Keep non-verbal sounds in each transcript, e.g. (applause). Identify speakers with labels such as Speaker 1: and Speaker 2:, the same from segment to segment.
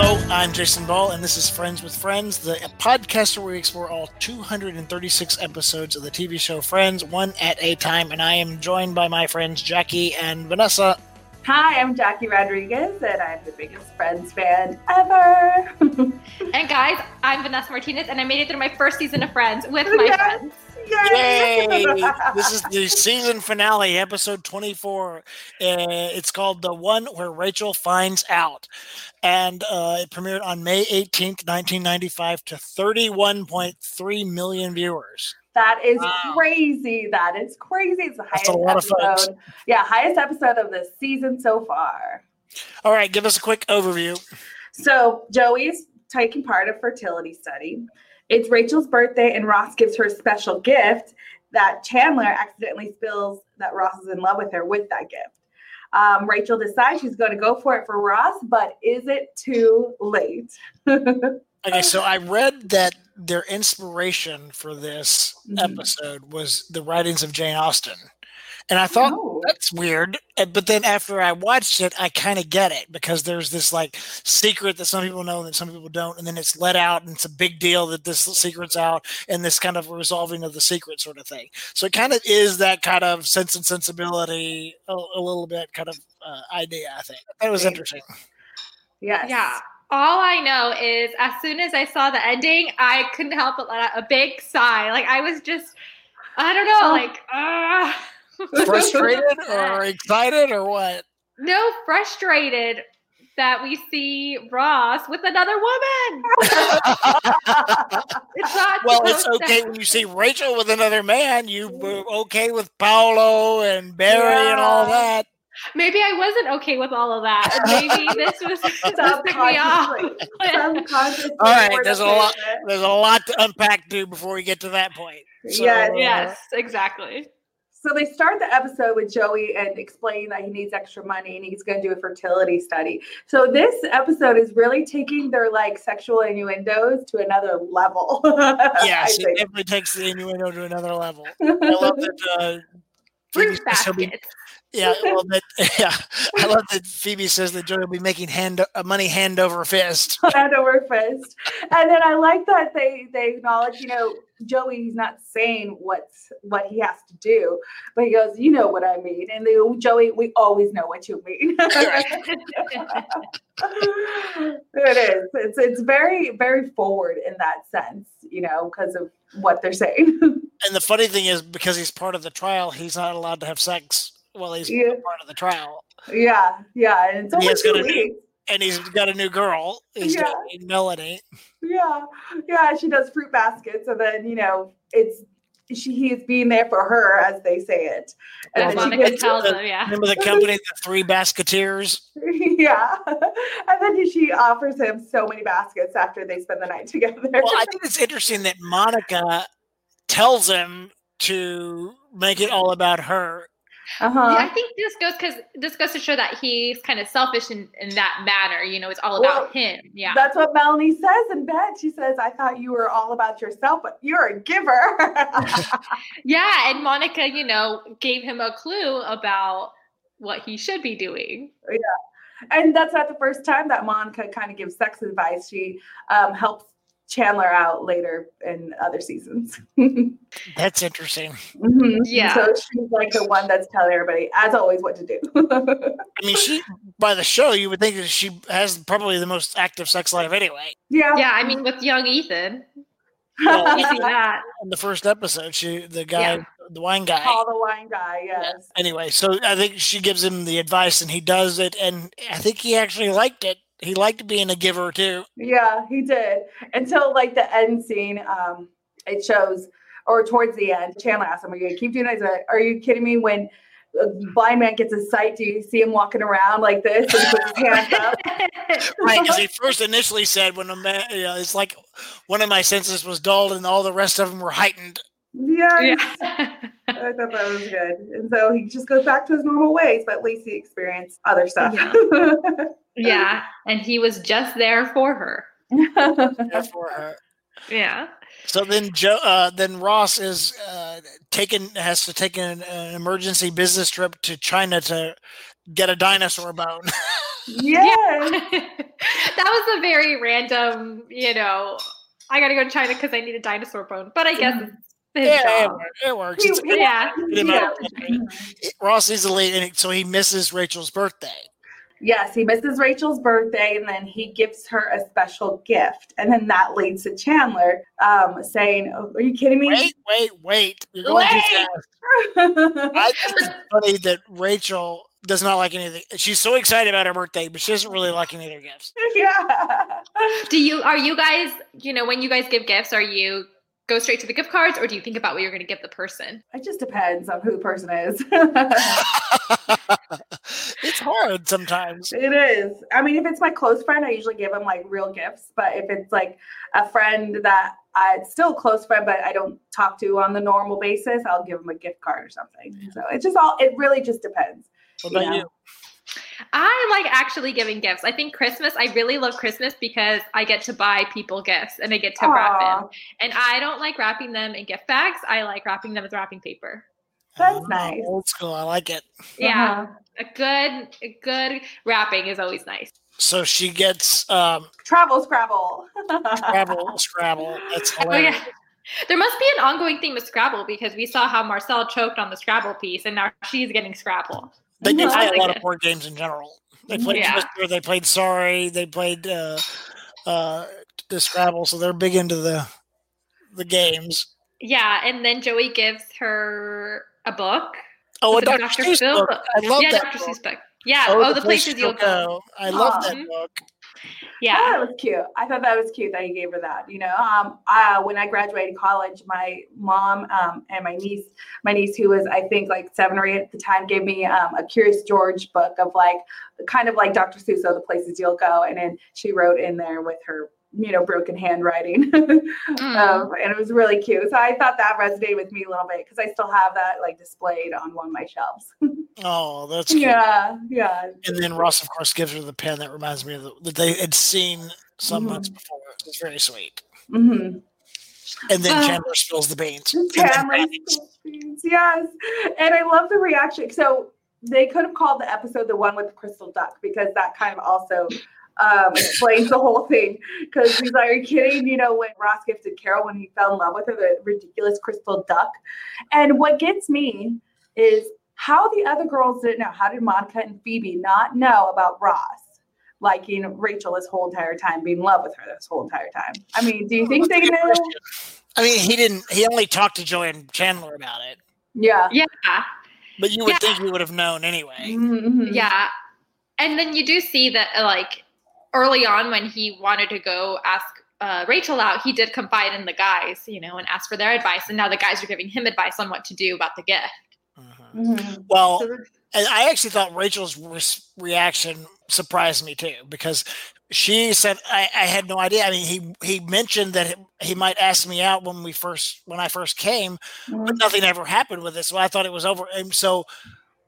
Speaker 1: Hello, I'm Jason Ball, and this is Friends with Friends, the podcast where we explore all 236 episodes of the TV show Friends, one at a time. And I am joined by my friends Jackie and Vanessa.
Speaker 2: Hi, I'm Jackie Rodriguez, and I'm the biggest Friends fan ever. (laughs)
Speaker 3: and guys, I'm Vanessa Martinez, and I made it through my first season of Friends with my yes. friends.
Speaker 1: Yay! this is the season finale, episode 24. Uh, it's called The One Where Rachel Finds Out. And uh, it premiered on May 18th, 1995, to 31.3 million viewers.
Speaker 2: That is wow. crazy. That is crazy. It's the highest episode. Yeah, highest episode of the season so far.
Speaker 1: All right, give us a quick overview.
Speaker 2: So Joey's taking part of fertility study. It's Rachel's birthday, and Ross gives her a special gift that Chandler accidentally spills that Ross is in love with her with that gift. Um, Rachel decides she's going to go for it for Ross, but is it too late? (laughs)
Speaker 1: okay, so I read that their inspiration for this mm-hmm. episode was the writings of Jane Austen. And I thought oh. that's weird. But then after I watched it, I kind of get it because there's this like secret that some people know that some people don't. And then it's let out and it's a big deal that this secret's out and this kind of resolving of the secret sort of thing. So it kind of is that kind of sense and sensibility, a, a little bit kind of uh, idea, I think. That was interesting.
Speaker 2: Yeah.
Speaker 3: Yeah. All I know is as soon as I saw the ending, I couldn't help but let out a big sigh. Like I was just, I don't know, oh. like, ah. Uh,
Speaker 1: frustrated or (laughs) excited or what?
Speaker 3: No, frustrated that we see Ross with another woman. (laughs)
Speaker 1: it's not well, it's okay when you see Rachel with another man. You were okay with Paolo and Barry yeah. and all that.
Speaker 3: Maybe I wasn't okay with all of that. Maybe (laughs) this was subconsciously.
Speaker 1: all right, there's a lot. There's a lot to unpack to before we get to that point.
Speaker 2: So, yeah.
Speaker 3: Yes. Exactly.
Speaker 2: So they start the episode with Joey and explain that he needs extra money and he's going to do a fertility study. So this episode is really taking their like sexual innuendos to another level. (laughs)
Speaker 1: yes, it definitely takes the innuendo to another level. (laughs) I love that. Uh,
Speaker 3: Fruit baskets.
Speaker 1: Yeah, well, that, yeah, I love that (laughs) (laughs) Phoebe says that Joey will be making hand uh, money hand over fist. (laughs)
Speaker 2: hand over fist, and then I like that they they acknowledge, you know, Joey. He's not saying what's what he has to do, but he goes, "You know what I mean." And they, Joey, we always know what you mean. it is. It's it's very very forward in that sense, you know, because of what they're saying.
Speaker 1: and the funny thing is, because he's part of the trial, he's not allowed to have sex well, he's yeah. part of the trial.
Speaker 2: Yeah, yeah, and, and,
Speaker 1: he's got a new, and he's got a new girl. He's yeah. got Melanie.
Speaker 2: Yeah, yeah, she does fruit baskets, and then you know it's she he's being there for her as they say it.
Speaker 3: And
Speaker 2: well,
Speaker 3: Monica tells
Speaker 1: the,
Speaker 3: yeah.
Speaker 1: Remember the company, the Three Basketeers. (laughs)
Speaker 2: Yeah, and then she offers him so many baskets after they spend the night (laughs) together.
Speaker 1: Well, I think it's interesting that Monica tells him to make it all about her
Speaker 3: uh-huh. Yeah, I think this goes because this goes to show that he's kind of selfish in, in that manner. You know, it's all about well, him. Yeah.
Speaker 2: That's what Melanie says in bed. She says, I thought you were all about yourself, but you're a giver. (laughs) (laughs)
Speaker 3: yeah. And Monica, you know, gave him a clue about what he should be doing.
Speaker 2: Yeah. And that's not the first time that Monica kind of gives sex advice. She um, helps Chandler out later in other seasons. (laughs)
Speaker 1: that's interesting.
Speaker 2: Mm-hmm. Yeah. So she's like the one that's telling everybody, as always, what to do. (laughs)
Speaker 1: I mean, she by the show, you would think that she has probably the most active sex life anyway.
Speaker 2: Yeah.
Speaker 3: Yeah. I mean, with young Ethan. (laughs) Well,
Speaker 1: that. In the first episode, she the guy, yeah. the wine guy,
Speaker 2: Paul the wine guy, yes. Yeah.
Speaker 1: Anyway, so I think she gives him the advice, and he does it, and I think he actually liked it he liked being a giver too.
Speaker 2: Yeah, he did. Until like the end scene, um, it shows, or towards the end, Chandler asks him, "Are you gonna keep doing it?" Like, Are you kidding me? When a blind man gets a sight, do you see him walking around like this and puts his hands up? (laughs)
Speaker 1: right, because he first initially said, "When a man, you know, it's like one of my senses was dulled and all the rest of them were heightened."
Speaker 2: Yeah. yeah. (laughs) I thought that was good. And so he just goes back to his normal ways, but at least experienced other stuff.
Speaker 3: Yeah. (laughs) yeah. And he was just there for her.
Speaker 1: there for her. (laughs)
Speaker 3: Yeah.
Speaker 1: So then Joe, uh, then Ross is uh, taken has to take an, an, emergency business trip to China to get a dinosaur bone.
Speaker 2: Yes.
Speaker 3: Yeah. that was a very random, you know. I gotta go to China because I need a dinosaur bone. But I guess it's his
Speaker 1: Yeah, it,
Speaker 3: job.
Speaker 1: wor- it works.
Speaker 2: He-
Speaker 1: It's a good-
Speaker 3: Yeah.
Speaker 1: good amount of time. Ross is late, and so he misses Rachel's birthday.
Speaker 2: Yes, he misses Rachel's birthday and then he gives her a special gift. And then that leads to Chandler um, saying, oh, Are you kidding me?
Speaker 1: Wait, wait, wait! You're going too
Speaker 2: Wait.
Speaker 1: fast. I think it's funny that Rachel does not like anything. She's so excited about her birthday, but she doesn't really like any of their gifts. (laughs)
Speaker 2: yeah.
Speaker 3: Do you are you guys, you know, when you guys give gifts, are you go straight to the gift cards or do you think about what you're gonna give the person?
Speaker 2: It just depends on who the person is. (laughs)
Speaker 1: it's hard sometimes.
Speaker 2: it is. I mean, if it's my close friend, I usually give them like real gifts. But if it's like a friend that I still a close friend, but I don't talk to on the normal basis, I'll give them a gift card or something. So it just all it really just depends.
Speaker 1: What about
Speaker 2: Yeah.
Speaker 1: you?
Speaker 3: I like actually giving gifts. I think Christmas, I really love Christmas because I get to buy people gifts and I get to wrap them. And I don't like wrapping them in gift bags. I like wrapping them with wrapping paper.
Speaker 2: That's
Speaker 1: Oh,
Speaker 2: nice.
Speaker 1: Old school. I like it.
Speaker 3: Yeah.
Speaker 2: Uh-huh.
Speaker 3: A good a good wrapping is always nice.
Speaker 1: So she gets um,
Speaker 2: Travel Scrabble.
Speaker 1: Scrabble, (laughs) Scrabble. That's
Speaker 3: Oh
Speaker 1: hilarious.
Speaker 3: yeah. There must be an ongoing thing with Scrabble because we saw how Marcel choked on the Scrabble piece and now she's getting Scrabble.
Speaker 1: They do
Speaker 2: No,
Speaker 1: play a lot of board games in general. They played
Speaker 3: Yeah.
Speaker 1: Twister, they played Sorry, they played uh, uh, the Scrabble, so they're big into the the games.
Speaker 3: Yeah, and then Joey gives her a book.
Speaker 1: Oh, a Dr.
Speaker 3: Dr.
Speaker 1: Seuss book.
Speaker 3: book?
Speaker 1: I love
Speaker 3: yeah,
Speaker 1: that
Speaker 3: Dr.
Speaker 1: book.
Speaker 3: Seuss book. Yeah. Oh, the, places you'll go.
Speaker 1: I love
Speaker 2: Aw.
Speaker 1: that book.
Speaker 3: Yeah.
Speaker 2: That was cute. I thought that was cute that he gave her that. You know, um, uh, when I graduated college, my mom um, and my niece, my niece who was I think like seven or eight at the time, gave me um, a Curious George book of like kind of like Dr. Seuss, the places you'll go, and then she wrote in there with her you know broken handwriting,
Speaker 3: Mm. (laughs)
Speaker 2: um, and it was really cute. So I thought that resonated with me a little bit because I still have that like displayed on one of my shelves. (laughs)
Speaker 1: Oh, that's cute.
Speaker 2: yeah, yeah.
Speaker 1: And then Ross, of course, gives her the pen that reminds me of the, that they had seen some
Speaker 2: Mhm.
Speaker 1: months before. It's very sweet.
Speaker 2: hmm
Speaker 1: And then
Speaker 3: Uh,
Speaker 1: Chandler spills the beans. And then
Speaker 2: Chandler
Speaker 1: panics.
Speaker 2: Stevens, yes. And I love the reaction. So they could have called the episode the one with the crystal duck because that kind of also um, explains the whole thing. Because he's like, Are you kidding? You know, when Ross gifted Carol when he fell in love with her, the ridiculous crystal duck. And what gets me is how the other girls didn't know. How did Monica and Phoebe not know about Ross? Liking Rachel this whole entire time, being in love with her this whole entire time. I mean, do you think they
Speaker 1: Good
Speaker 2: knew?
Speaker 1: I mean, he didn't. He only talked to Joey and Chandler about it,
Speaker 2: Yeah.
Speaker 3: Yeah.
Speaker 1: but you would
Speaker 3: Yeah.
Speaker 1: think he would have known anyway.
Speaker 2: Mhm.
Speaker 3: Yeah. And then you do see that, like, early on when he wanted to go ask uh, Rachel out, he did confide in the guys, you know, and ask for their advice. And now the guys are giving him advice on what to do about the gift.
Speaker 1: Mhm.
Speaker 2: Mhm.
Speaker 1: Well, and I actually thought Rachel's res- reaction surprised me too because she said I, I had no idea. I mean, he he mentioned that he might ask me out when we first when I first came, but nothing ever happened with it. So I thought it was over. And so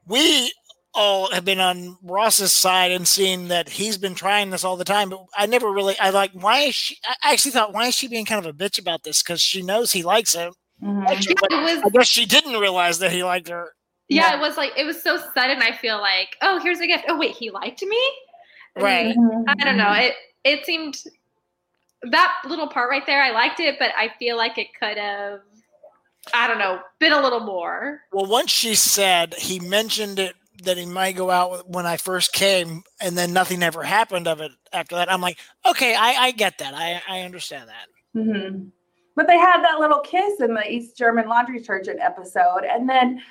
Speaker 1: we all have been on Ross's side and seen that he's been trying this all the time. But I never really. I like why is she? I actually thought why is she being kind of a bitch about this? Because she knows he likes him.
Speaker 3: Yeah, it was
Speaker 1: I guess she didn't realize that he liked her.
Speaker 3: yeah,
Speaker 2: Yeah.
Speaker 3: it was like it was so sudden. I feel like, oh, here's a gift. Oh wait, he liked me.
Speaker 1: Right.
Speaker 2: Mhm.
Speaker 3: I don't know. It it seemed that little part right there. I liked it, but I feel like it could have. I don't know, been a little more.
Speaker 1: Well, once she said he mentioned it that he might go out when I first came, and then nothing ever happened of it after that. I'm like, okay, I, I get that. I, I understand that.
Speaker 2: Mhm. But they had that little kiss in the East German laundry detergent episode. And then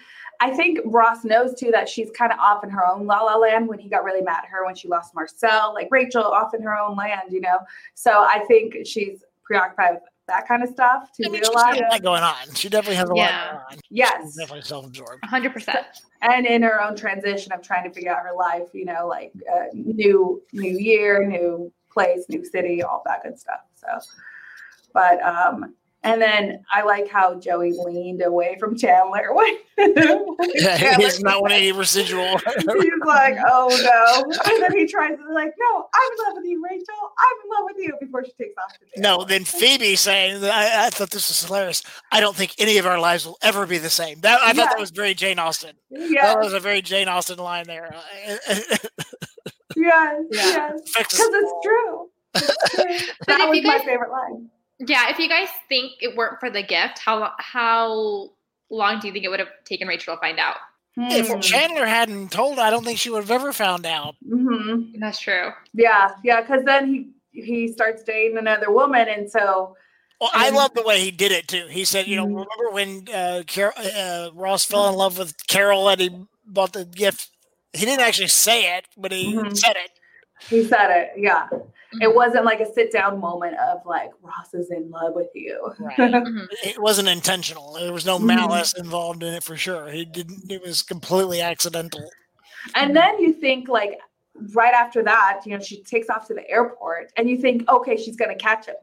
Speaker 2: I think Ross knows too that she's kind of off in her own la la land when he got really mad at her when she lost Marcel, like Rachel off in her own land, you know? So I think she's preoccupied with that kind of stuff to
Speaker 1: I mean,
Speaker 2: do a lot.
Speaker 1: got a lot going on. She definitely has a
Speaker 3: Yeah.
Speaker 1: lot going on. She's
Speaker 2: Yes.
Speaker 1: definitely self-absorbed.
Speaker 3: 100%. (laughs)
Speaker 2: and in her own transition of trying to figure out her life, you know, like uh, new new year, new place, new city, all that good stuff. So, but um, and then I like how Joey leaned away from Chandler (laughs) when (laughs)
Speaker 1: Yeah,
Speaker 2: Chandler
Speaker 1: he's not one of any residual.
Speaker 2: He's like, oh no, and then he tries to be like, no, I'm in love with you, Rachel. I'm in love with you. Before she takes off. To
Speaker 1: no, then Phoebe saying, I, I thought this was hilarious. I don't think any of our lives will ever be the same. That I thought that was very Jane Austen.
Speaker 2: yeah,
Speaker 1: That was a very Jane Austen line there. (laughs)
Speaker 2: Yes, yes. Because it's true. It's true. That was my favorite line.
Speaker 3: Yeah, if you guys think it weren't for the gift, how how long do you think it would have taken Rachel to find out?
Speaker 1: If
Speaker 2: Hmm.
Speaker 1: Chandler hadn't told, I don't think she would have ever found out.
Speaker 2: Mhm.
Speaker 3: That's true.
Speaker 2: Yeah, yeah, because then he he starts dating another woman, and so
Speaker 1: Well, I
Speaker 2: And-
Speaker 1: love the way he did it too. He said, "You know,
Speaker 2: Mhm.
Speaker 1: remember when uh, Car- uh, Ross fell in love with Carol and he bought the gift? He didn't actually say it, but he
Speaker 2: Mhm.
Speaker 1: said it.
Speaker 2: He said it. Yeah,
Speaker 3: Mhm.
Speaker 2: it wasn't like a sit down moment of like Ross is in love with you.
Speaker 1: Right. (laughs)
Speaker 3: Mhm.
Speaker 1: It wasn't intentional. There was no
Speaker 2: Mhm.
Speaker 1: malice involved in it for sure. He didn't. It was completely accidental.
Speaker 2: And then you think like right after that, you know, she takes off to the airport and you think, okay, she's gonna catch him.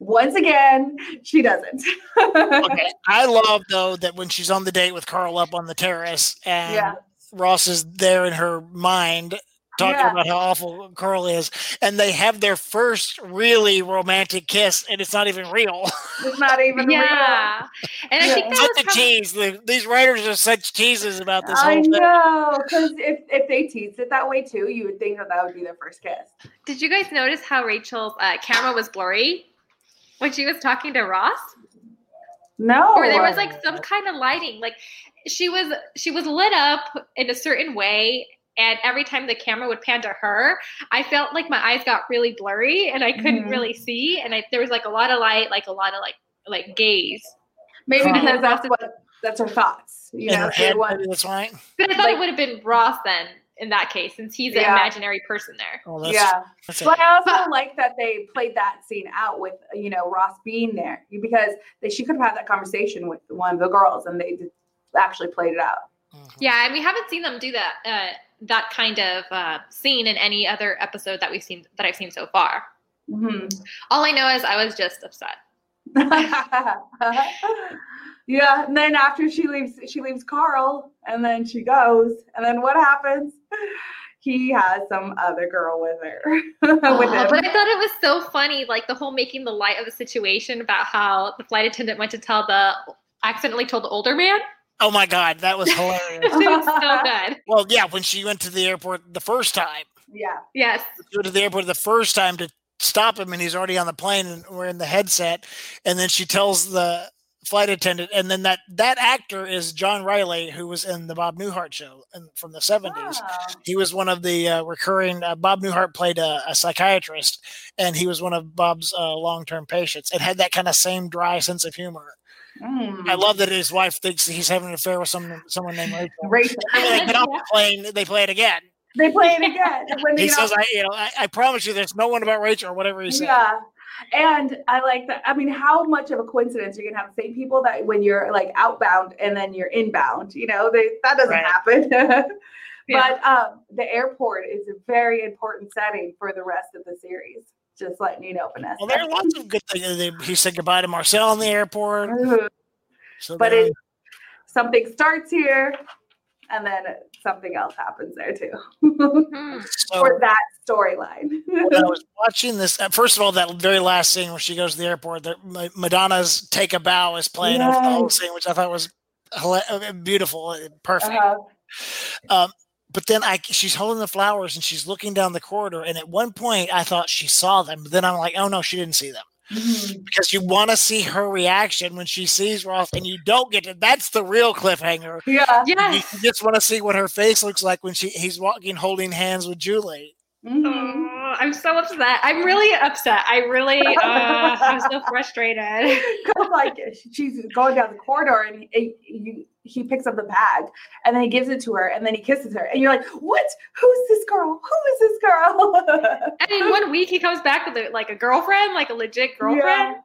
Speaker 2: Once again, she doesn't. (laughs)
Speaker 1: Okay. I love though that when she's on the date with Carl up on the terrace and
Speaker 2: Yeah.
Speaker 1: Ross is there in her mind talking
Speaker 2: Yeah.
Speaker 1: about how awful Carl is, and they have their first really romantic kiss, and it's not even real.
Speaker 2: It's not even real.
Speaker 3: Yeah, and I think
Speaker 2: Yeah.
Speaker 3: that
Speaker 1: such
Speaker 3: was
Speaker 1: a
Speaker 3: probably-
Speaker 1: tease. The, these writers are such teases about this
Speaker 2: I
Speaker 1: whole thing.
Speaker 2: know, because if, if they teased it that way too, you would think that that would be their first kiss.
Speaker 3: Did you guys notice how Rachel's uh, camera was blurry when she was talking to Ross?
Speaker 2: No,
Speaker 3: Or there was like some kind of lighting, like she was she was lit up in a certain way, and every time the camera would pan to her, I felt like my eyes got really blurry and I couldn't
Speaker 2: Mhm.
Speaker 3: really see, and I, there was like a lot of light, like a lot of like like gaze.
Speaker 2: maybe
Speaker 1: Huh.
Speaker 2: because that's what that's her thoughts. You
Speaker 1: In
Speaker 2: know,
Speaker 1: head, that's right
Speaker 3: But I thought
Speaker 2: Like-
Speaker 3: it would have been Ross then in that case, since he's the
Speaker 2: Yeah.
Speaker 3: imaginary person there.
Speaker 1: Oh, that's,
Speaker 2: yeah.
Speaker 1: that's.
Speaker 2: But I also (laughs) like that they played that scene out with you know Ross being there because they, she could have had that conversation with one of the girls and they did, actually played it out.
Speaker 1: Mhm.
Speaker 3: Yeah, and we haven't seen them do that uh, that kind of uh, scene in any other episode that we've seen that I've seen so far.
Speaker 2: Mhm.
Speaker 3: All I know is I was just upset. (laughs)
Speaker 2: yeah, and then after she leaves, she leaves Carl, and then she goes, and then what happens? He has some other girl with her. (laughs) with
Speaker 3: Oh, but I thought it was so funny, like the whole making the light of the situation about how the flight attendant went to tell the accidentally told the older man.
Speaker 1: Oh my God, that was hilarious. (laughs)
Speaker 3: it was so good.
Speaker 1: well, yeah, when she went to the airport the first time,
Speaker 2: yeah,
Speaker 3: Yes.
Speaker 1: she went to the airport the first time to stop him, and he's already on the plane and we're in the headset, and then she tells the flight attendant, and then that that actor is John Riley, who was in the Bob Newhart show and from the seventies.
Speaker 2: Wow.
Speaker 1: He was one of the uh, recurring. Uh, Bob Newhart played a, a psychiatrist, and he was one of Bob's uh, long-term patients, and had that kind of same dry sense of humor.
Speaker 2: Mm.
Speaker 1: I love that his wife thinks he's having an affair with someone, someone named Rachel. (laughs)
Speaker 2: Rachel.
Speaker 1: They get off the plane, they play it again.
Speaker 2: They play it again. (laughs) When
Speaker 1: He says,
Speaker 2: off-
Speaker 1: "I, you know, I, I promise you, there's no one about Rachel or whatever he said."
Speaker 2: Yeah. And I like that. I mean, how much of a coincidence you're gonna have the same people that when you're like outbound and then you're inbound, you know, they that doesn't
Speaker 1: Right.
Speaker 2: happen. (laughs)
Speaker 3: Yeah.
Speaker 2: But um, the airport is a very important setting for the rest of the series. Just letting you know, Vanessa.
Speaker 1: Well, there are lots of good things. He said goodbye to Marcel in the airport.
Speaker 2: Mhm.
Speaker 1: So
Speaker 2: but
Speaker 1: there-
Speaker 2: it something starts here, and then something else happens there too
Speaker 3: Hmm.
Speaker 1: so
Speaker 2: for that storyline.
Speaker 1: when I was watching this. uh, First of all, that very last scene where she goes to the airport, that Madonna's "Take a Bow" is playing over the whole scene, which I thought was uh, beautiful, uh, perfect.
Speaker 2: Uh-huh.
Speaker 1: But then I, she's holding the flowers and she's looking down the corridor. And at one point, I thought she saw them. But then I'm like, oh no, she didn't see them
Speaker 2: Mhm.
Speaker 1: because you want to see her reaction when she sees Ross, and you don't get to. That's the real cliffhanger.
Speaker 2: Yeah.
Speaker 1: You just want to see what her face looks like when she he's walking, holding hands with Julie.
Speaker 2: Mhm.
Speaker 3: I'm so upset. I'm really upset. I really, uh, I'm so (laughs) frustrated. (laughs)
Speaker 2: Like she's going down the corridor and he, he, he picks up the bag and then he gives it to her and then he kisses her and you're like, what? Who's this girl? Who is this girl? (laughs)
Speaker 3: And in one week, he comes back with a, like a girlfriend, like a legit girlfriend.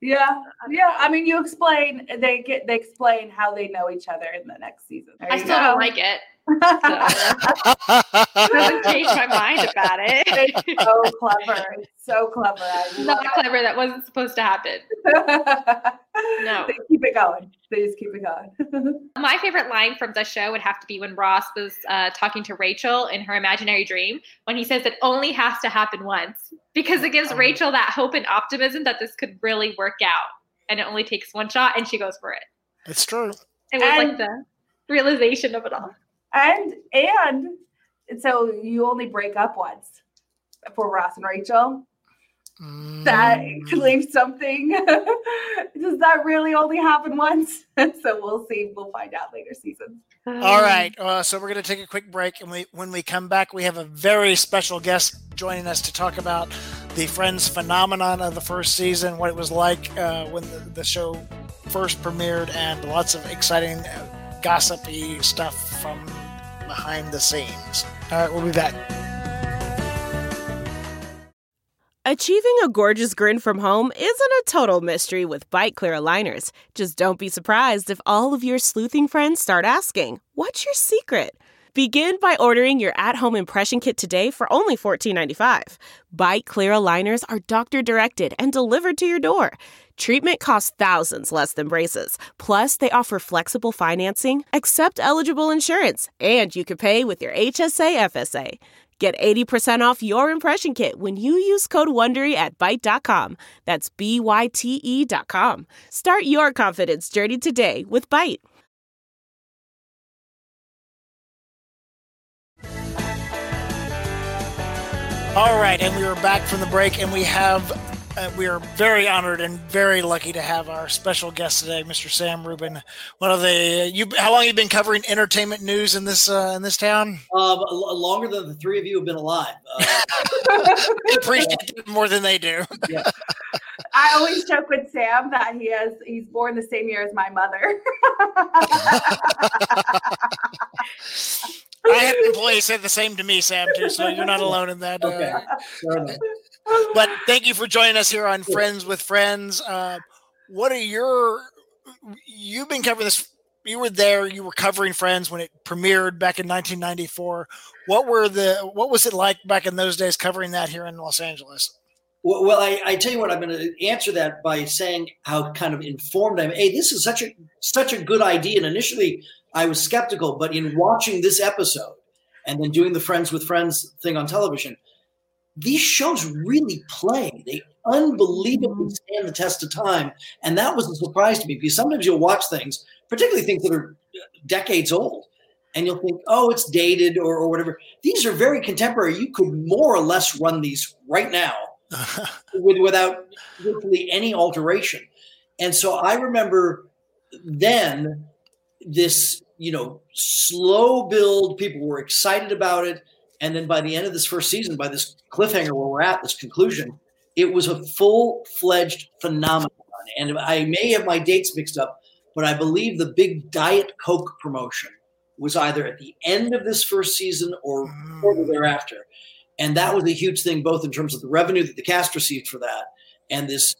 Speaker 2: Yeah, yeah. I mean, you explain. They get they explain how they know each other in the next season. There
Speaker 3: I still
Speaker 2: go.
Speaker 3: don't like it. So, (laughs) doesn't change my mind about it. (laughs)
Speaker 2: It's so clever. It's so clever. I love
Speaker 3: Not clever. That wasn't supposed to happen. (laughs) No.
Speaker 2: They keep it going. They just keep it going.
Speaker 3: My favorite line from the show would have to be when Ross was uh, talking to Rachel in her imaginary dream when he says it only has to happen once because it gives
Speaker 1: Oh.
Speaker 3: Rachel that hope and optimism that this could really work out. And it only takes one shot and she goes for it.
Speaker 1: it's true.
Speaker 3: It was like
Speaker 2: And-
Speaker 3: the realization of it all.
Speaker 2: And and so you only break up once for Ross and Rachel. That
Speaker 1: Mm.
Speaker 2: claims something. (laughs) Does that really only happen once? (laughs) so we'll see. We'll find out later seasons.
Speaker 1: All right, uh, so we're going to take a quick break, and we, when we come back, we have a very special guest joining us to talk about the Friends phenomenon of the first season, what it was like uh, when the, the show first premiered, and lots of exciting, uh, gossipy stuff from behind the scenes. All right, we'll be back.
Speaker 4: Achieving a gorgeous grin from home isn't a total mystery with Byte Clear aligners. Just don't be surprised if all of your sleuthing friends start asking, What's your secret? Begin by ordering your at home impression kit today for only $14.95. Byte Clear aligners are doctor directed and delivered to your door. Treatment costs thousands less than braces. Plus, they offer flexible financing, accept eligible insurance, and you can pay with your HSA FSA. Get 80% off your impression kit when you use code WONDERY at Byte.com. That's B-Y-T-E dot com. Start your confidence journey today with Byte.
Speaker 1: All right, and we are back from the break, and we have uh, we are very honored and very lucky to have our special guest today, Mr. Sam Rubin. One of the you. How long have you been covering entertainment news in this uh, in this town?
Speaker 5: Um, longer than the three of you have been alive. Uh, (laughs)
Speaker 1: I appreciate it more than they do.
Speaker 5: yeah. (laughs)
Speaker 2: I always joke with Sam that he has he's born the same year as my mother. (laughs)
Speaker 1: I had an employee say the same to me, Sam, too. So you're not alone in that.
Speaker 5: Okay.
Speaker 1: But thank you for joining us here on Friends with Friends. Uh, what are your? You've been covering this. You were there. You were covering Friends when it premiered back in 1994. What were the? What was it like back in those days covering that here in Los Angeles?
Speaker 5: Well, well I, I tell you what, I'm going to answer that by saying how kind of informed I'm. Hey, this is such a such a good idea. And initially, I was skeptical, but in watching this episode and then doing the Friends with Friends thing on television, these shows really play. They unbelievably mm-hmm. stand the test of time, and that was a surprise to me because sometimes you'll watch things, particularly things that are decades old, and you'll think, "Oh, it's dated" or, or whatever. These are very contemporary. You could more or less run these right now (laughs) with, without virtually any alteration. And so I remember then this, you know, slow build. People were excited about it. And then by the end of this first season, by this cliffhanger where we're at, this conclusion, it was a full fledged phenomenon. And I may have my dates mixed up, but I believe the big Diet Coke promotion was either at the end of this first season or shortly mm. thereafter. And that was a huge thing, both in terms of the revenue that the cast received for that and this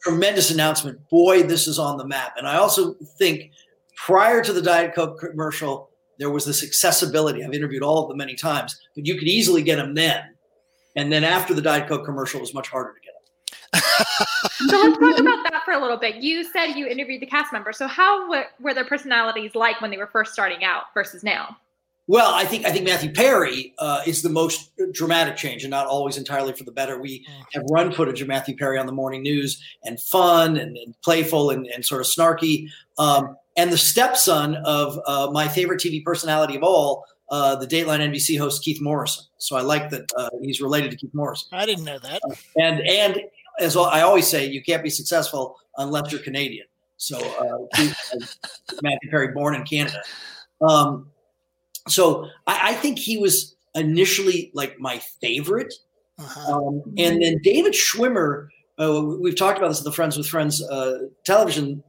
Speaker 5: tremendous announcement. Boy, this is on the map. And I also think prior to the Diet Coke commercial, there was this accessibility. I've interviewed all of them many times, but you could easily get them then. And then after the Diet Coke commercial, it was much harder to get them. (laughs)
Speaker 3: So let's talk about that for a little bit. You said you interviewed the cast members. So how were, were their personalities like when they were first starting out versus now?
Speaker 5: Well, I think I think Matthew Perry uh, is the most dramatic change, and not always entirely for the better. We have run footage of Matthew Perry on the morning news, and fun and, and playful and, and, sort of snarky. Um, and the stepson of uh, my favorite TV personality of all, uh, the Dateline NBC host Keith Morrison. So I like that uh, he's related to Keith Morrison.
Speaker 1: I didn't know that.
Speaker 5: and and as I always say, you can't be successful unless you're Canadian. So uh, Keith, (laughs) Matthew Perry, born in Canada. Um, so I, I, think he was initially like my favorite. Uh-huh. Um, and then David Schwimmer, uh, we've talked about this at the Friends with Friends uh, television.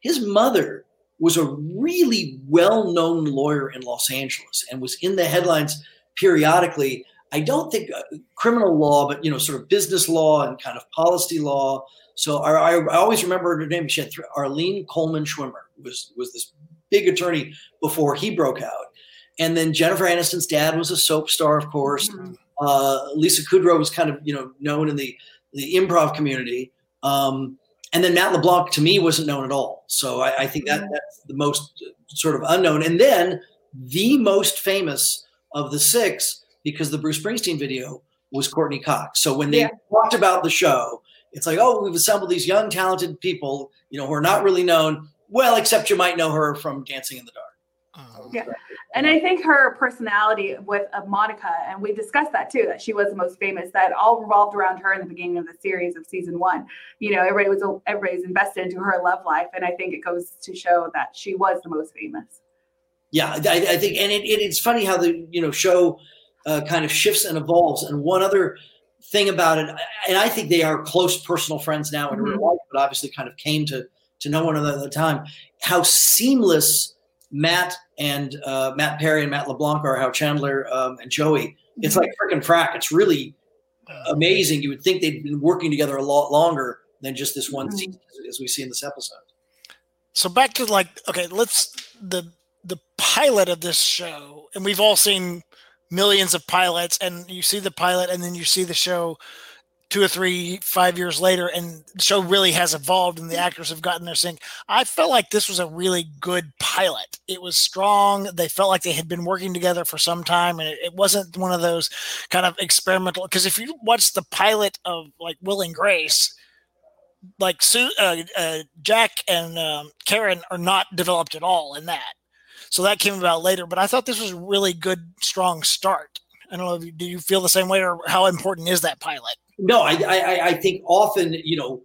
Speaker 5: His mother was a really well known lawyer in Los Angeles and was in the headlines periodically. I don't think uh, criminal law, but you know, sort of business law and kind of policy law. So I, I always remember her name. She had th- Arlene Coleman Schwimmer was was this big attorney before he broke out. And then Jennifer Aniston's dad was a soap star, of course. Mm-hmm. Uh, Lisa Kudrow was kind of you know known in the the improv community. Um, and then Matt LeBlanc to me wasn't known at all. So I, I think that that's the most uh, sort of unknown. And then the most famous of the six, because the Bruce Springsteen video was Courteney Cox. So when they yeah. talked about the show, it's like, oh, we've assembled these young, talented people, you know, who are not really known. Well, except you might know her from Dancing in the Dark.
Speaker 2: Uh-huh. Yeah. And I think her personality with uh, Monica, and we discussed that too, that she was the most famous, that all revolved around her in the beginning of the series of season one. You know, everybody was everybody's invested into her love life. And I think it goes to show that she was the most famous.
Speaker 5: Yeah, I, I think, and it, it, it's funny how the you know show uh, kind of shifts and evolves. And one other thing about it, and I think they are close personal friends now in mm-hmm. real life, but obviously kind of came to to know one another at the time. How seamless Matt and uh, Matt Perry and Matt LeBlanc are, how Chandler um, and Joey. It's like Frick and Frack. It's really amazing. You would think they'd been working together a lot longer than just this one mm-hmm. season, as we see in this episode.
Speaker 1: So back to like, okay, let's the the pilot of this show, and we've all seen millions of pilots, and you see the pilot, and then you see the show two or three, five years later, and the show really has evolved and the actors have gotten their sync. I felt like this was a really good pilot. It was strong. They felt like they had been working together for some time, and it, it wasn't one of those kind of experimental. Because if you watch the pilot of like Will and Grace, like Sue, uh, uh, Jack and um, Karen are not developed at all in that. So that came about later, but I thought this was a really good, strong start. I don't know if you, do you feel the same way, or how important is that pilot?
Speaker 5: No, I, I, I think often, you know,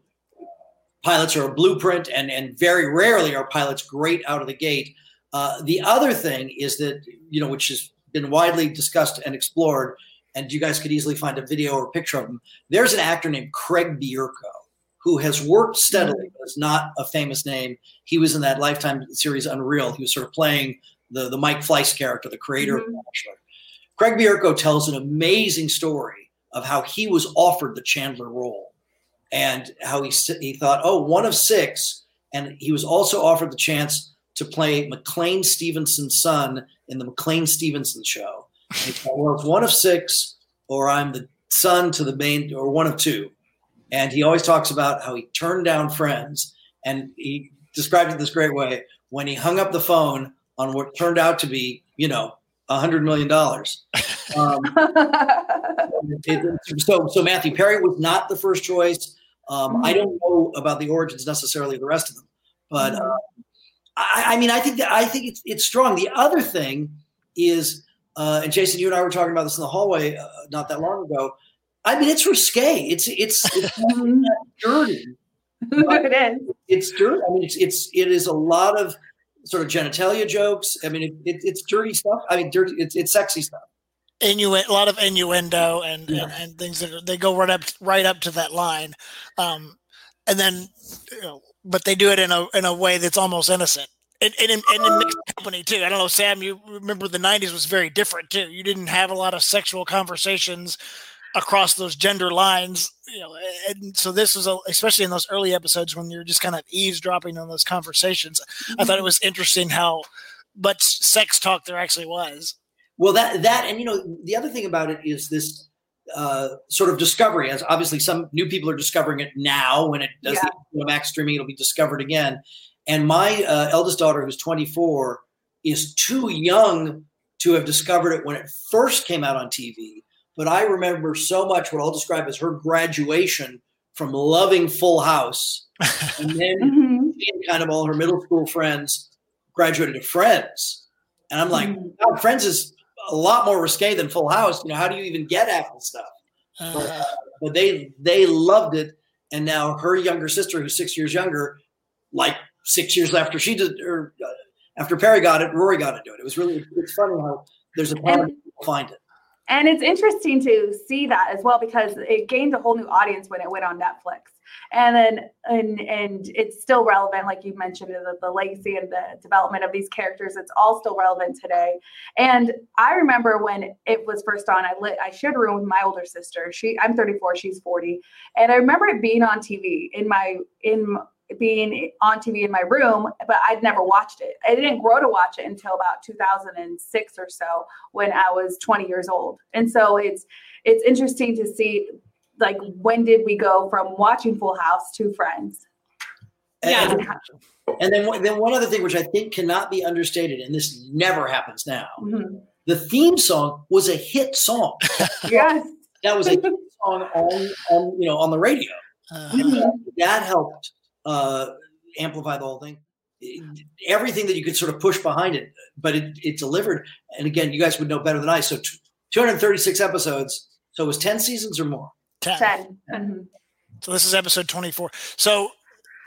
Speaker 5: pilots are a blueprint, and and very rarely are pilots great out of the gate. Uh, the other thing is that you know, which has been widely discussed and explored, and you guys could easily find a video or a picture of him. There's an actor named Craig Bierko who has worked steadily, but is not a famous name. He was in that Lifetime series Unreal. He was sort of playing the the Mike Fleiss character, the creator mm-hmm. of Bachelor. Craig Bierko tells an amazing story of how he was offered the Chandler role and how he, he thought, oh, one of six. And he was also offered the chance to play McLean Stevenson's son in the McLean Stevenson show. And he thought, well, it's one of six, or I'm the son to the main, or one of two. And he always talks about how he turned down friends. And he described it this great way when he hung up the phone on what turned out to be, you know, hundred million dollars. Um, (laughs) so, so Matthew Perry was not the first choice. Um, mm-hmm. I don't know about the origins necessarily, of the rest of them, but mm-hmm. uh, I, I, mean, I think that I think it's it's strong. The other thing is, uh, and Jason, you and I were talking about this in the hallway uh, not that long ago. I mean, it's risque. It's it's, it's (laughs) dirty. (laughs) it is. It's dirty. I mean, it's it's it is a lot of sort of genitalia jokes. I mean, it, it, it's dirty stuff. I mean, dirty. It's it's sexy stuff.
Speaker 1: Innu- a lot of innuendo and, yeah. and, and, things that are, they go right up right up to that line, um, and then, you know, but they do it in a in a way that's almost innocent. And, and, in, and in mixed company too. I don't know, Sam. You remember the '90s was very different too. You didn't have a lot of sexual conversations across those gender lines you know and so this was a, especially in those early episodes when you're just kind of eavesdropping on those conversations mm-hmm. i thought it mm-hmm. was interesting how much sex talk there actually was
Speaker 5: well that that and you know the other thing about it is this uh, sort of discovery as obviously some new people are discovering it now when it does yeah. the max streaming it'll be discovered again and my uh, eldest daughter who's 24 is too young to have discovered it when it first came out on tv but I remember so much what I'll describe as her graduation from loving Full House, and (laughs) then mm-hmm. kind of all her middle school friends graduated to Friends, and I'm like, mm-hmm. Friends is a lot more risque than Full House. You know, how do you even get at this stuff? Uh, but, uh, but they they loved it, and now her younger sister, who's six years younger, like six years after she did, or uh, after Perry got it, Rory got into it. It was really it's funny how there's a part of find it.
Speaker 2: And it's interesting to see that as well because it gained a whole new audience when it went on Netflix. And then and and it's still relevant, like you mentioned, the, the legacy and the development of these characters. It's all still relevant today. And I remember when it was first on, I lit I shared a room with my older sister. She I'm 34, she's 40. And I remember it being on TV in my in being on TV in my room, but I'd never watched it. I didn't grow to watch it until about 2006 or so when I was 20 years old. And so it's it's interesting to see like when did we go from watching Full House to Friends?
Speaker 5: Yeah. And, and then then one other thing which I think cannot be understated and this never happens now. Mm-hmm. The theme song was a hit song.
Speaker 2: yes.
Speaker 5: That was a (laughs) hit song on, on you know on the radio. Uh-huh. That helped uh, amplify the whole thing. everything that you could sort of push behind it, but it, it delivered. And again, you guys would know better than I. So t- 236 episodes. So it was 10 seasons or more.
Speaker 2: 10. 10. Mm-hmm.
Speaker 1: So this is episode 24. So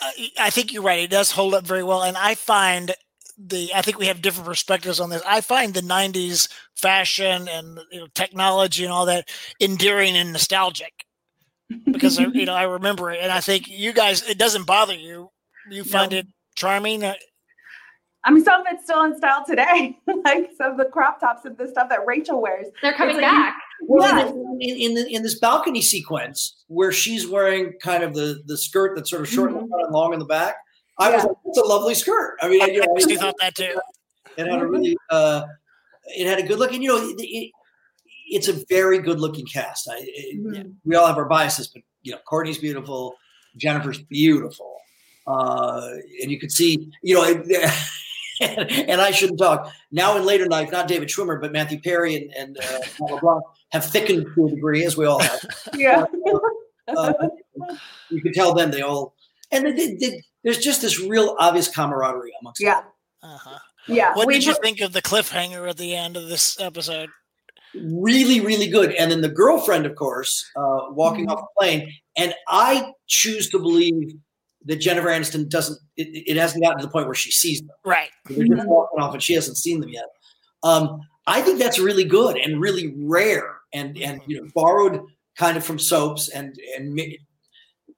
Speaker 1: uh, I think you're right. It does hold up very well. And I find the I think we have different perspectives on this. I find the '90s fashion and you know, technology and all that endearing and nostalgic because you (laughs) know I remember it, and I think you guys it doesn't bother you. You find no. it charming.
Speaker 2: I mean, some of it's still in style today, (laughs) like some of the crop tops and the stuff that Rachel wears.
Speaker 3: They're coming like, back.
Speaker 5: Well, yeah. in, in, in, in, this balcony sequence where she's wearing kind of the, the skirt that's sort of short mm-hmm. and long in the back, I yeah. was like, it's a lovely skirt. I mean, I,
Speaker 1: you know, I (laughs) thought that too.
Speaker 5: It had a really, uh, it had a good look, and you know, it, it, it's a very good looking cast. I, mm-hmm. We all have our biases, but you know, Courteney's beautiful, Jennifer's beautiful, uh, and you could see, you know. (laughs) and I shouldn't talk now in later life. Not David Schwimmer, but Matthew Perry and, and uh, LeBlanc have thickened to a degree, as we all have. (laughs)
Speaker 2: Yeah, (laughs)
Speaker 5: uh, you can tell them they all, and they, they, they, there's just this real obvious camaraderie amongst
Speaker 2: yeah.
Speaker 5: them.
Speaker 1: Uh-huh.
Speaker 2: Yeah.
Speaker 1: What did you think of the cliffhanger at the end of this episode?
Speaker 5: Really, really good. And then the girlfriend, of course, uh, walking mm-hmm. off the plane. And I choose to believe that Jennifer Aniston doesn't. It, it, hasn't gotten to the point where she sees them.
Speaker 1: Right.
Speaker 5: They're just mm-hmm. walking off, and she hasn't seen them yet. Um, I think that's really good and really rare, and and you know borrowed kind of from soaps and and made,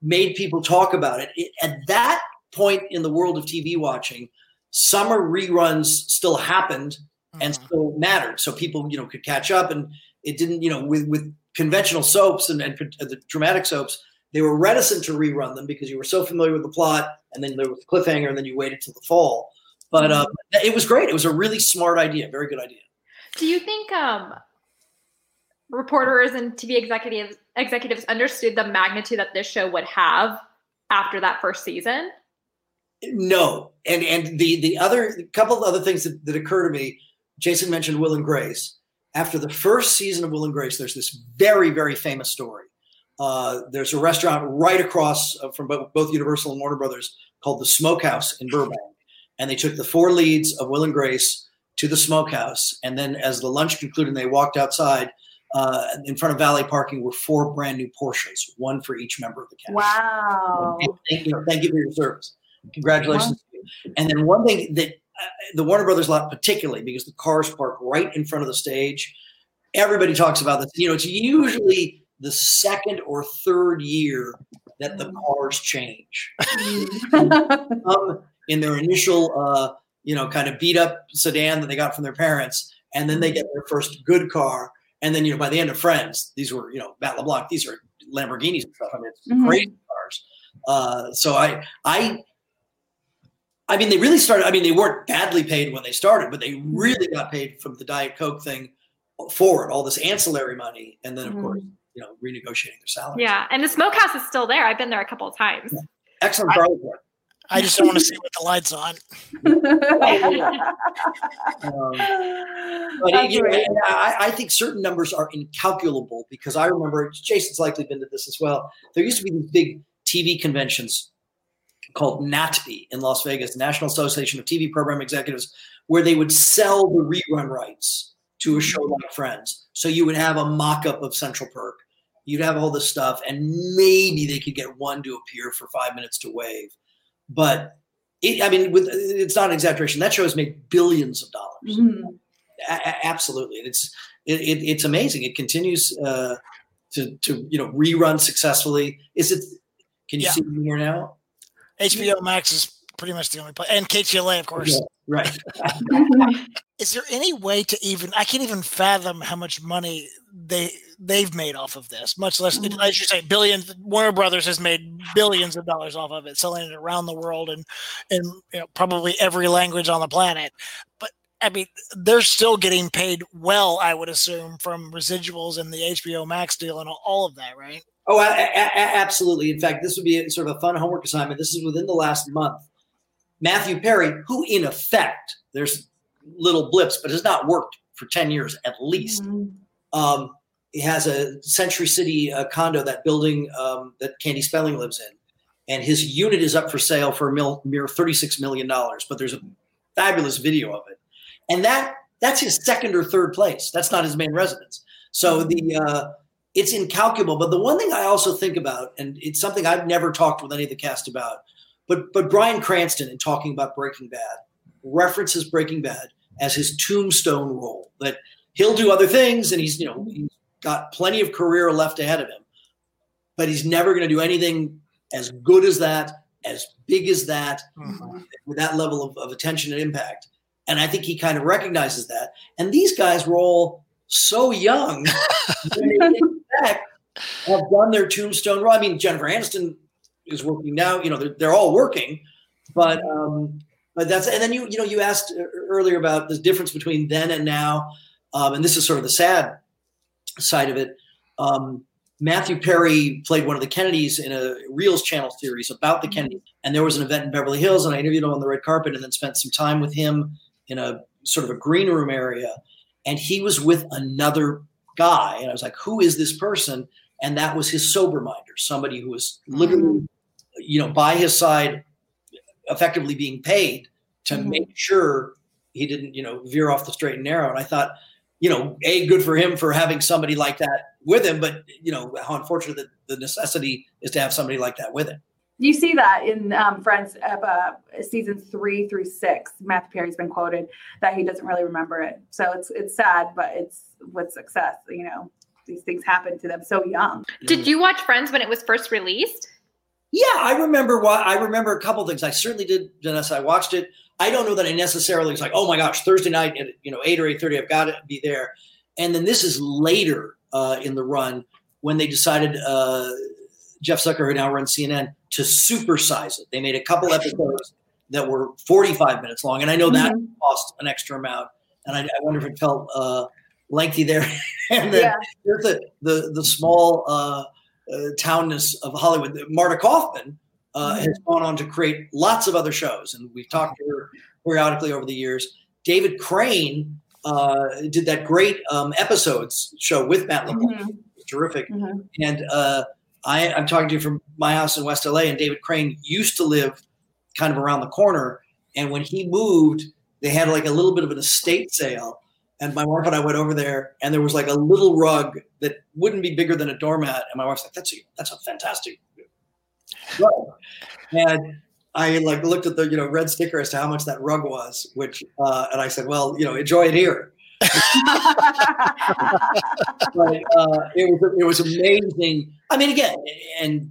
Speaker 5: made people talk about it. it. At that point in the world of TV watching, summer reruns still happened mm-hmm. and still mattered. So people, you know, could catch up and it didn't, you know, with, with conventional soaps and, and the dramatic soaps, they were reticent to rerun them because you were so familiar with the plot and then there was the cliffhanger and then you waited till the fall. But mm-hmm. uh, it was great. It was a really smart idea. Very good idea.
Speaker 3: Do you think um, reporters and TV executives executives understood the magnitude that this show would have after that first season?
Speaker 5: No, and and the the other couple of other things that, that occur to me. Jason mentioned Will and Grace. After the first season of Will and Grace, there's this very very famous story. Uh, there's a restaurant right across uh, from both, Universal and Warner Brothers called the Smokehouse in Burbank, and they took the four leads of Will and Grace to the Smokehouse, and then as the lunch concluded, and they walked outside. Uh, in front of valet parking were four brand new Porsches, one for each member of the cast.
Speaker 2: Wow!
Speaker 5: Thank you, thank you for your service. Congratulations. And then one thing that the Warner Brothers lot, particularly because the cars park right in front of the stage, everybody talks about this. You know, it's usually the second or third year that the cars change. (laughs) um, in their initial, uh, you know, kind of beat up sedan that they got from their parents, and then they get their first good car. And then, you know, by the end of Friends, these were, you know, Matt LeBlanc, these are Lamborghinis and stuff. I mean, it's mm-hmm. crazy cars. Uh, so I, I I mean, they really started. I mean, they weren't badly paid when they started, but they really got paid from the Diet Coke thing forward, all this ancillary money, and then of mm-hmm. course, you know, renegotiating their salary.
Speaker 3: Yeah, and the smokehouse is still there. I've been there a couple of times. Yeah.
Speaker 5: Excellent garlic
Speaker 1: I just don't want to see with the lights on.
Speaker 5: um, but you know, I, I, think certain numbers are incalculable because I remember Jason's likely been to this as well. There used to be these big TV conventions called NATPE in Las Vegas, National Association of TV Program Executives, where they would sell the rerun rights to a show like Friends. So you would have a mock up of Central Perk. You'd have all this stuff, and maybe they could get one to appear for five minutes to wave. But it, I mean, with, it's not an exaggeration. That show has made billions of dollars. Mm-hmm. A- absolutely, it's it, it, it's amazing. It continues uh, to to you know rerun successfully. Is it? Can you yeah. see me here now?
Speaker 1: HBO Max is pretty much the only place, and KTLA, of course. Yeah,
Speaker 5: right. (laughs)
Speaker 1: is there any way to even? I can't even fathom how much money they they've made off of this. Much less, mm-hmm. as you say, billions. Warner Brothers has made billions of dollars off of it, selling it around the world and in you know, probably every language on the planet. But I mean, they're still getting paid well, I would assume, from residuals and the HBO Max deal and all of that, right?
Speaker 5: Oh, a- a- absolutely. In fact, this would be a, sort of a fun homework assignment. This is within the last month. Matthew Perry, who in effect, there's little blips, but has not worked for 10 years at least. Mm-hmm. Um, he has a Century City uh, condo, that building um, that Candy Spelling lives in. and his unit is up for sale for a mil, mere $36 million. But there's a fabulous video of it. And that that's his second or third place. That's not his main residence. So the uh, it's incalculable. But the one thing I also think about, and it's something I've never talked with any of the cast about, but but Bryan Cranston in talking about Breaking Bad references Breaking Bad as his tombstone role. That he'll do other things, and he's you know he's got plenty of career left ahead of him, but he's never going to do anything as good as that, as big as that, mm-hmm. with that level of, of attention and impact. And I think he kind of recognizes that. And these guys were all so young, (laughs) have done their tombstone role. I mean, Jennifer Aniston is working now. You know, they're, they're all working, but um, but that's and then you you know you asked earlier about the difference between then and now, um, and this is sort of the sad side of it. Um, Matthew Perry played one of the Kennedys in a Reelz Channel series about the mm-hmm. Kennedys, and there was an event in Beverly Hills, and I interviewed him on the red carpet, and then spent some time with him in a sort of a green room area, and he was with another guy, and I was like, "Who is this person?" And that was his sober minder, somebody who was literally, mm-hmm. you know, by his side, effectively being paid to mm-hmm. make sure he didn't, you know, veer off the straight and narrow. And I thought, you know, a good for him for having somebody like that with him, but you know how unfortunate that the necessity is to have somebody like that with him.
Speaker 2: You see that in um, Friends of uh, seasons three through six. Matthew Perry's been quoted that he doesn't really remember it, so it's it's sad, but it's with success. You know, these things happen to them so young.
Speaker 3: Did you watch Friends when it was first released?
Speaker 5: Yeah, I remember. what I remember a couple things. I certainly did, Vanessa. I watched it. I don't know that I necessarily was like, oh my gosh, Thursday night at you know eight or eight thirty, I've got to be there. And then this is later uh, in the run when they decided uh, Jeff Zucker, who now runs CNN, to supersize it. They made a couple episodes that were 45 minutes long, and I know that mm-hmm. cost an extra amount. And I, I wonder if it felt uh, lengthy there. (laughs) and then yeah. the the the small uh, uh, townness of Hollywood. Marta Kauffman uh, mm-hmm. has gone on to create lots of other shows, and we've talked to her periodically over the years. David Crane uh, did that great um, episodes show with Matt LeBlanc. Mm-hmm. Terrific. Mm-hmm. And uh, I, I'm talking to you from my house in West LA, and David Crane used to live kind of around the corner. And when he moved, they had like a little bit of an estate sale. And my wife and I went over there, and there was like a little rug that wouldn't be bigger than a doormat. And my wife's like, "That's a that's a fantastic rug." And I like looked at the you know red sticker as to how much that rug was, which uh, and I said, well, you know, enjoy it here. But uh, it was it was amazing. I mean, again, and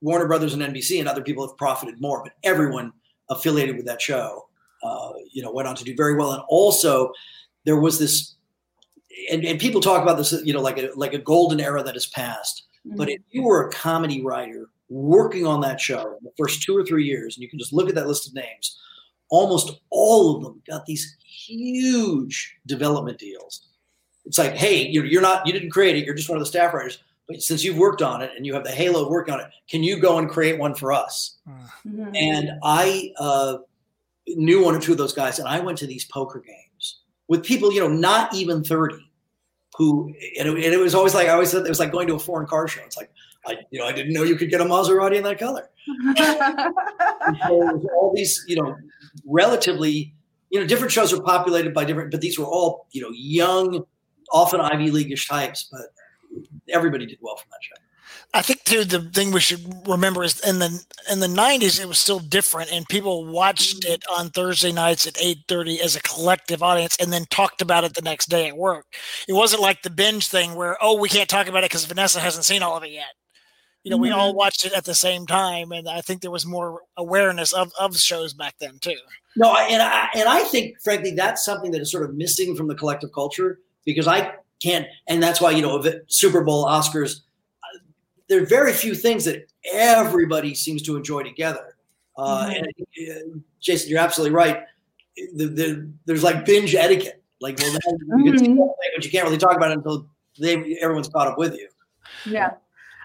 Speaker 5: Warner Brothers and NBC and other people have profited more, but everyone affiliated with that show, uh, you know, went on to do very well. And also, there was this, and, and people talk about this, you know, like a like a golden era that has passed. Mm-hmm. But if you were a comedy writer working on that show the first two or three years, and you can just look at that list of names, almost all of them got these huge development deals. It's like, hey, you're, you're not, you didn't create it, you're just one of the staff writers. But since you've worked on it and you have the halo of working on it, can you go and create one for us? Mm-hmm. And I uh, knew one or two of those guys, and I went to these poker games with people, you know, not even 30 who, and it, and it was always like, I always said it was like going to a foreign car show. It's like, I, you know, I didn't know you could get a Maserati in that color. (laughs) so all these, you know, relatively, you know, different shows are populated by different, but these were all, you know, young, often Ivy Leagueish types, but everybody did well from that show.
Speaker 1: I think too the thing we should remember is in the in the nineties it was still different and people watched it on Thursday nights at eight thirty as a collective audience and then talked about it the next day at work. It wasn't like the binge thing where oh we can't talk about it because Vanessa hasn't seen all of it yet you know, mm-hmm. we all mm-hmm. watched it at the same time, and I think there was more awareness of of shows back then too.
Speaker 5: No, and I and I think, frankly, that's something that is sort of missing from the collective culture because I can't, and that's why you know, Super Bowl, Oscars, uh, there are very few things that everybody seems to enjoy together. Uh, mm-hmm. And uh, Jason, you're absolutely right. The, the, there's like binge etiquette. Like, well, you mm-hmm. but you can't really talk about it until they everyone's caught up with you.
Speaker 2: Yeah.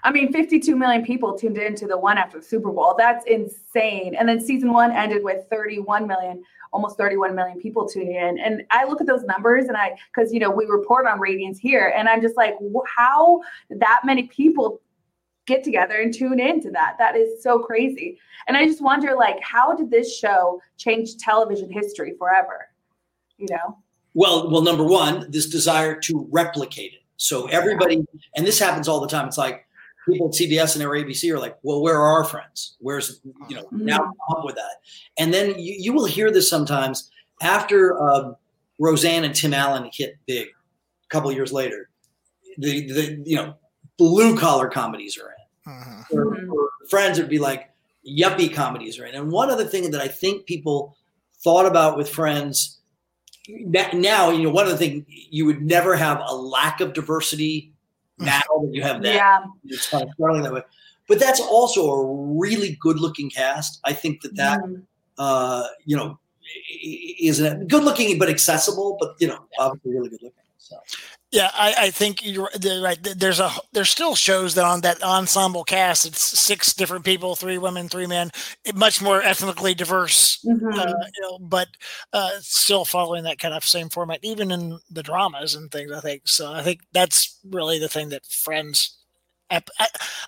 Speaker 2: I mean, 52 million people tuned into the one after the Super Bowl. That's insane. And then season one ended with 31 million, almost 31 million people tuning in. And I look at those numbers and I, because, you know, we report on ratings here, and I'm just like, how that many people get together and tune into that. That is so crazy. And I just wonder, like, how did this show change television history forever? You know?
Speaker 5: Well, well, number one, this desire to replicate it. So everybody, and this happens all the time. It's like people at CBS and or ABC are like, "Well, where are our friends? Where's you know mm-hmm. now come up with that?" And then you, you will hear this sometimes after uh, Roseanne and Tim Allen hit big a couple years later. The the you know blue collar comedies are in. Mm-hmm. Or, mm-hmm. or friends would be like yuppie comedies are in. And one other thing that I think people thought about with Friends now, you know, one of the things you would never have a lack of diversity now that you have that.
Speaker 2: Yeah.
Speaker 5: It's kind of starting that way. But that's also a really good looking cast. I think that that, mm. uh, you know, is good looking but accessible, but, you know, obviously really good looking. So.
Speaker 1: Yeah, I, I, think you're right. There's a there's still shows that on that ensemble cast. It's six different people, three women, three men, much more ethnically diverse, mm-hmm. uh, you know, but uh, still following that kind of same format, even in the dramas and things. I think so. I think that's really the thing that Friends. I,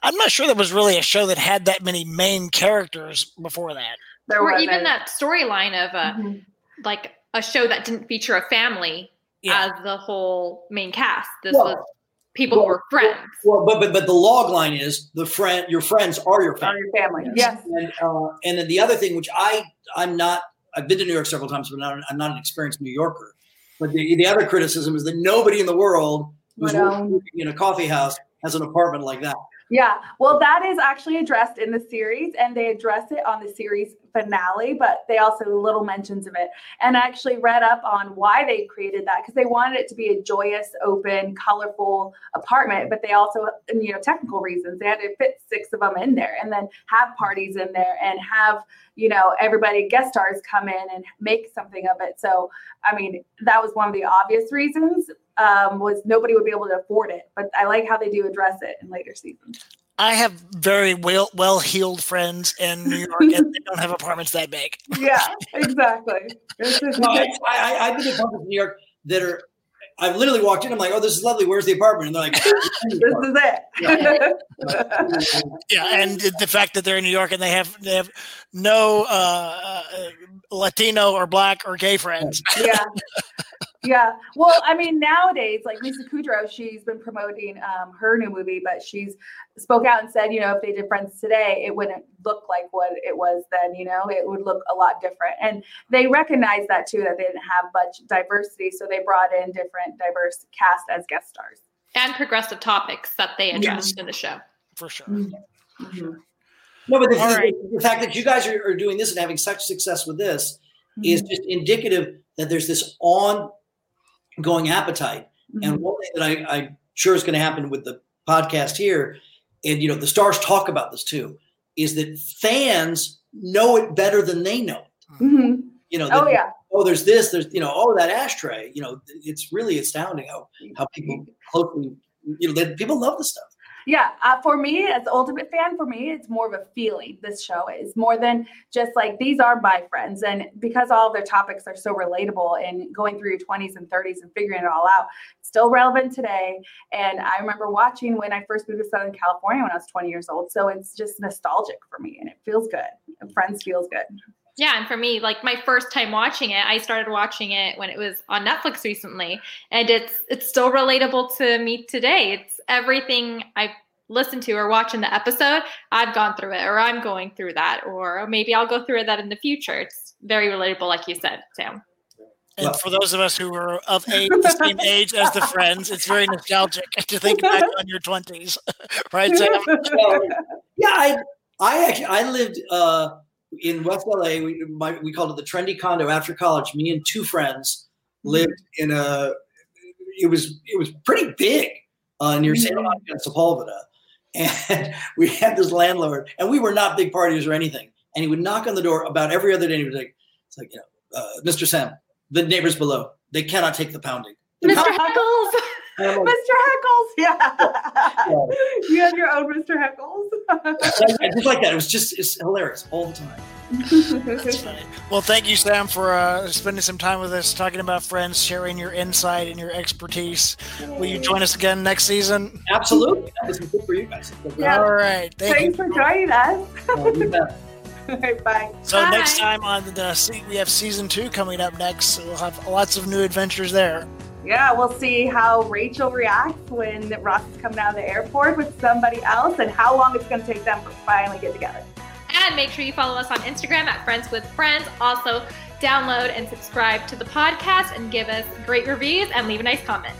Speaker 1: am not sure there was really a show that had that many main characters before that.
Speaker 3: There or even that storyline of a mm-hmm. like a show that didn't feature a family yeah. as the whole main cast. This well, was people well, who were friends.
Speaker 5: Well, but but but the log line is the friend. Your friends are your family.
Speaker 2: Are your family. Yes.
Speaker 5: And uh, and then the other thing, which I I'm not. I've been to New York several times, but not, I'm not an experienced New Yorker. But the, the other criticism is that nobody in the world who's working in a coffee house has an apartment like that.
Speaker 2: Yeah, well, that is actually addressed in the series, and they address it on the series finale, but they also little mentions of it. And I actually read up on why they created that because they wanted it to be a joyous, open, colorful apartment, but they also, you know, technical reasons, they had to fit six of them in there and then have parties in there and have, you know, everybody guest stars come in and make something of it. So, I mean, that was one of the obvious reasons um, was nobody would be able to afford it. But I like how they do address it in later seasons.
Speaker 1: I have very well well heeled friends in New York, and they don't have apartments that big. (laughs)
Speaker 2: Yeah, exactly.
Speaker 5: no, I, I, I've been in apartments in New York that are. I've literally walked in. I'm like, "Oh, this is lovely. Where's the apartment?" And they're like, (laughs)
Speaker 2: "This is it."
Speaker 1: Yeah. (laughs) yeah, and the fact that they're in New York and they have they have no uh, uh Latino or Black or gay friends.
Speaker 2: Yeah, yeah. Well, I mean, nowadays, like Lisa Kudrow, she's been promoting um, her new movie, but she's spoke out and said, you know, if they did Friends today, it wouldn't look like what it was then. You know, it would look a lot different. And they recognized that too, that they didn't have much diversity, so they brought in different diverse cast as guest stars
Speaker 3: and progressive topics that they addressed yes. in the show.
Speaker 1: For sure. Mm-hmm.
Speaker 5: Mm-hmm. No, but the, right. the, fact that you guys are, are, doing this and having such success with this mm-hmm. is just indicative that there's this on going appetite. Mm-hmm. And one thing that I, I'm sure is going to happen with the podcast here, and you know, the stars talk about this too, is that fans know it better than they know it.
Speaker 2: Mm-hmm.
Speaker 5: You know,
Speaker 2: oh yeah.
Speaker 5: Oh, there's this. There's you know, oh that ashtray. You know, it's really astounding how how people (laughs) closely you know that people love the stuff.
Speaker 2: Yeah, uh, for me as ultimate fan, for me it's more of a feeling. This show is more than just like these are my friends, and because all of their topics are so relatable and going through your 20s and 30s and figuring it all out, still relevant today. And I remember watching when I first moved to Southern California when I was 20 years old, so it's just nostalgic for me, and it feels good. Friends feels good.
Speaker 3: Yeah, and for me, like my first time watching it, I started watching it when it was on Netflix recently, and it's it's still relatable to me today. It's everything I've listened to or watching the episode. I've gone through it, or I'm going through that, or maybe I'll go through that in the future. It's very relatable, like you said, Sam.
Speaker 1: And well, for those of us who are of (laughs) age, the same age as the friends, it's very nostalgic (laughs) to think back on your twenties, (laughs) right, Sam?
Speaker 5: yeah, I, I actually I lived. uh in West LA, we, my, we called it the trendy condo after college. Me and two friends lived in a. It was it was pretty big uh, near Santa. Monica and Sepulveda, and (laughs) we had this landlord, and we were not big parties or anything. And he would knock on the door about every other day. And he was like, "It's like you know, uh, Mr. Sam, the neighbors below, they cannot take the pounding." The
Speaker 3: Mr. Heckles. (laughs)
Speaker 2: Mr. Heckles, yeah. yeah. You have your own Mr. Heckles.
Speaker 5: just like that. It was just it's hilarious all the time. (laughs)
Speaker 1: Well, thank you, Sam, for uh, spending some time with us, talking about Friends, sharing your insight and your expertise. Will you join us again next season?
Speaker 5: Absolutely. That was good for you guys.
Speaker 1: Yeah. All right.
Speaker 2: Thank Thanks you. for joining us. (laughs) All right, bye.
Speaker 1: So
Speaker 2: bye.
Speaker 1: next time on the we have season two coming up next. So we'll have lots of new adventures there.
Speaker 2: Yeah, we'll see how Rachel reacts when Ross is coming out of the airport with somebody else, and how long it's going to take them to finally get together.
Speaker 3: And make sure you follow us on Instagram at Friends with Friends. Also, download and subscribe to the podcast and give us great reviews and leave a nice comment.